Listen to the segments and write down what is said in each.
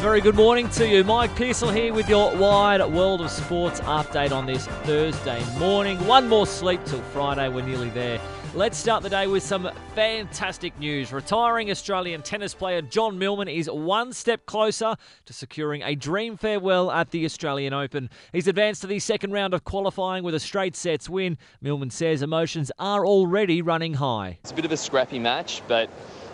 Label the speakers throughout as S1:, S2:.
S1: Very good morning to you. Mike Pearsall here with your wide world of sports update on this Thursday morning. One more sleep till Friday. We're nearly there. Let's start the day with some fantastic news. Retiring Australian tennis player John Millman is one step closer to securing a dream farewell at the Australian Open. He's advanced to the second round of qualifying with a straight sets win. Millman says emotions are already running high.
S2: It's a bit of a scrappy match, but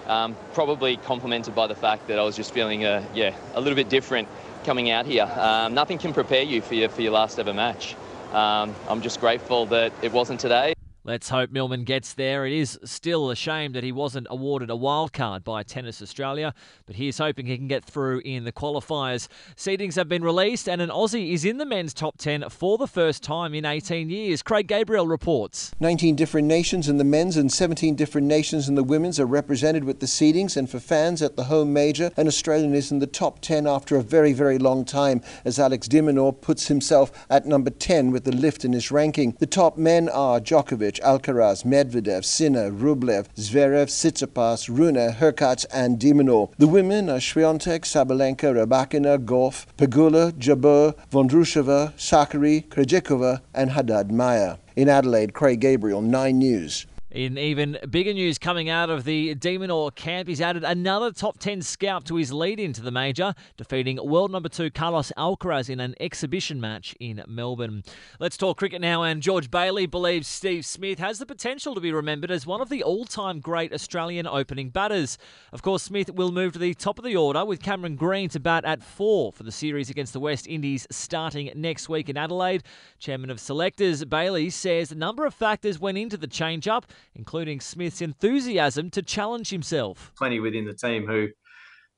S2: um, probably complemented by the fact that I was just feeling, a, yeah, a little bit different coming out here. Um, nothing can prepare you for your, for your last ever match. Um, I'm just grateful that it wasn't today.
S1: Let's hope Millman gets there. It is still a shame that he wasn't awarded a wild card by Tennis Australia, but he is hoping he can get through in the qualifiers. Seedings have been released, and an Aussie is in the men's top 10 for the first time in 18 years. Craig Gabriel reports.
S3: 19 different nations in the men's and 17 different nations in the women's are represented with the seedings, and for fans at the home major, an Australian is in the top 10 after a very, very long time, as Alex de Minaur puts himself at number 10 with the lift in his ranking. The top men are Djokovic. Alcaraz, Medvedev, Sinner, Rublev, Zverev, Tsitsipas, Rune, Hurkacz, and de Minaur. The women are Swiatek, Sabalenka, Rybakina, Gauff, Pegula, Jabeur, Vondrousova, Sakkari, Krejcikova, and Haddad Maia. In Adelaide, Craig Gabriel, 9 News.
S1: In even bigger news coming out of the de Minaur camp, he's added another top 10 scalp to his lead into the major, defeating world number two Carlos Alcaraz in an exhibition match in Melbourne. Let's talk cricket now, and George Bailey believes Steve Smith has the potential to be remembered as one of the all time great Australian opening batters. Of course, Smith will move to the top of the order with Cameron Green to bat at four for the series against the West Indies starting next week in Adelaide. Chairman of Selectors, Bailey says a number of factors went into the change up including Smith's enthusiasm to challenge himself.
S4: Plenty within the team who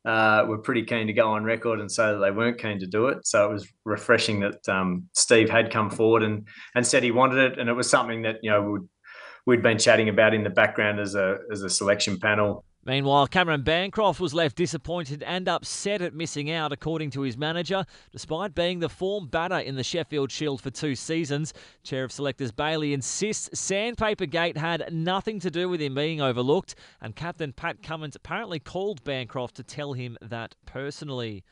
S4: uh, were pretty keen to go on record and say that they weren't keen to do it. So it was refreshing that um, Steve had come forward and and said he wanted it, and it was something that you know we'd, we'd been chatting about in the background as a as a selection panel.
S1: Meanwhile, Cameron Bancroft was left disappointed and upset at missing out, according to his manager, despite being the form batter in the Sheffield Shield for two seasons. Chair of Selectors Bailey insists Sandpaper Gate had nothing to do with him being overlooked, and Captain Pat Cummins apparently called Bancroft to tell him that personally.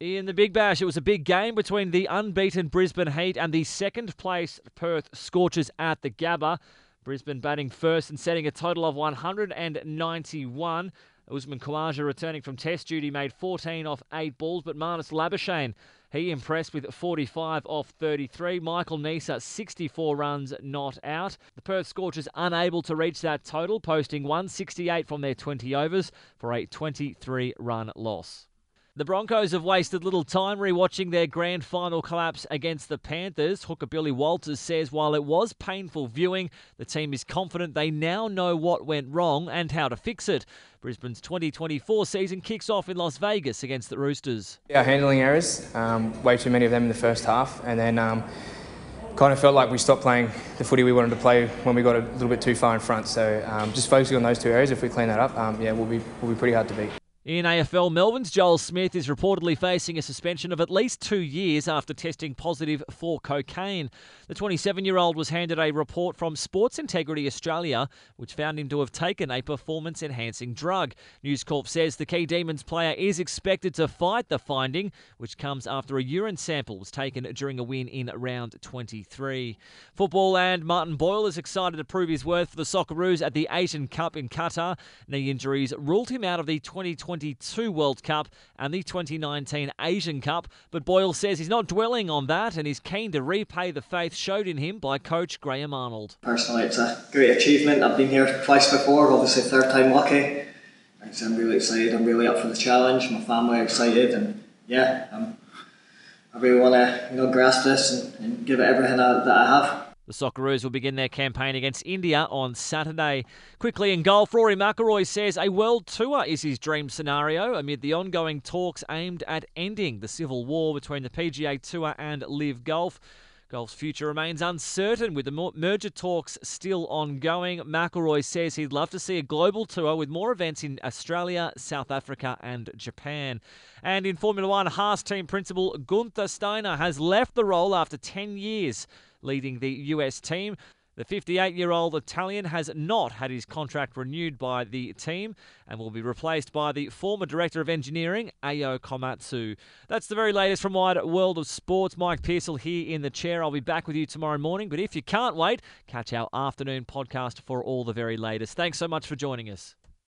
S1: In the Big Bash, it was a big game between the unbeaten Brisbane Heat and the second place Perth Scorchers at the Gabba. Brisbane batting first and setting a total of 191. Usman Khawaja returning from test duty made 14 off 8 balls, but Marnus Labuschagne, he impressed with 45 off 33. Michael Neser, 64 runs not out. The Perth Scorchers unable to reach that total, posting 168 from their 20 overs for a 23 run loss. The Broncos have wasted little time rewatching their grand final collapse against the Panthers. Hooker Billy Walters says while it was painful viewing, the team is confident they now know what went wrong and how to fix it. Brisbane's 2024 season kicks off in Las Vegas against the Roosters.
S5: Yeah, handling errors, um, way too many of them in the first half, and then. Um, kind of felt like we stopped playing the footy we wanted to play when we got a little bit too far in front. So um, just focusing on those two areas, if we clean that up, um, yeah, we'll be we'll be pretty hard to beat.
S1: In AFL, Melbourne's Joel Smith is reportedly facing a suspension of at least two years after testing positive for cocaine. The 27 year old was handed a report from Sports Integrity Australia, which found him to have taken a performance enhancing drug. News Corp says the Key Demons player is expected to fight the finding, which comes after a urine sample was taken during a win in round 23. Football and Martin Boyle is excited to prove his worth for the Socceroos at the Asian Cup in Qatar. Knee injuries ruled him out of the 2020 2022 World Cup and the 2019 Asian Cup. But Boyle says he's not dwelling on that and is keen to repay the faith showed in him by coach Graham Arnold.
S6: Personally, it's a great achievement. I've been here twice before, obviously, third time lucky. I'm really excited. I'm really up for the challenge. My family are excited, and yeah, I'm, I really want to you know grasp this and, and give it everything I, that I have.
S1: The Socceroos will begin their campaign against India on Saturday. Quickly in golf, Rory McIlroy says a world tour is his dream scenario amid the ongoing talks aimed at ending the civil war between the PGA Tour and LIV Golf. Golf's future remains uncertain with the merger talks still ongoing. McIlroy says he'd love to see a global tour with more events in Australia, South Africa, and Japan. And in Formula One, Haas team principal Gunther Steiner has left the role after 10 years leading the US team. The 58 year old Italian has not had his contract renewed by the team and will be replaced by the former Director of Engineering, Ayo Komatsu. That's the very latest from Wide World of Sports. Mike Pearsall here in the chair. I'll be back with you tomorrow morning, but if you can't wait, catch our afternoon podcast for all the very latest. Thanks so much for joining us.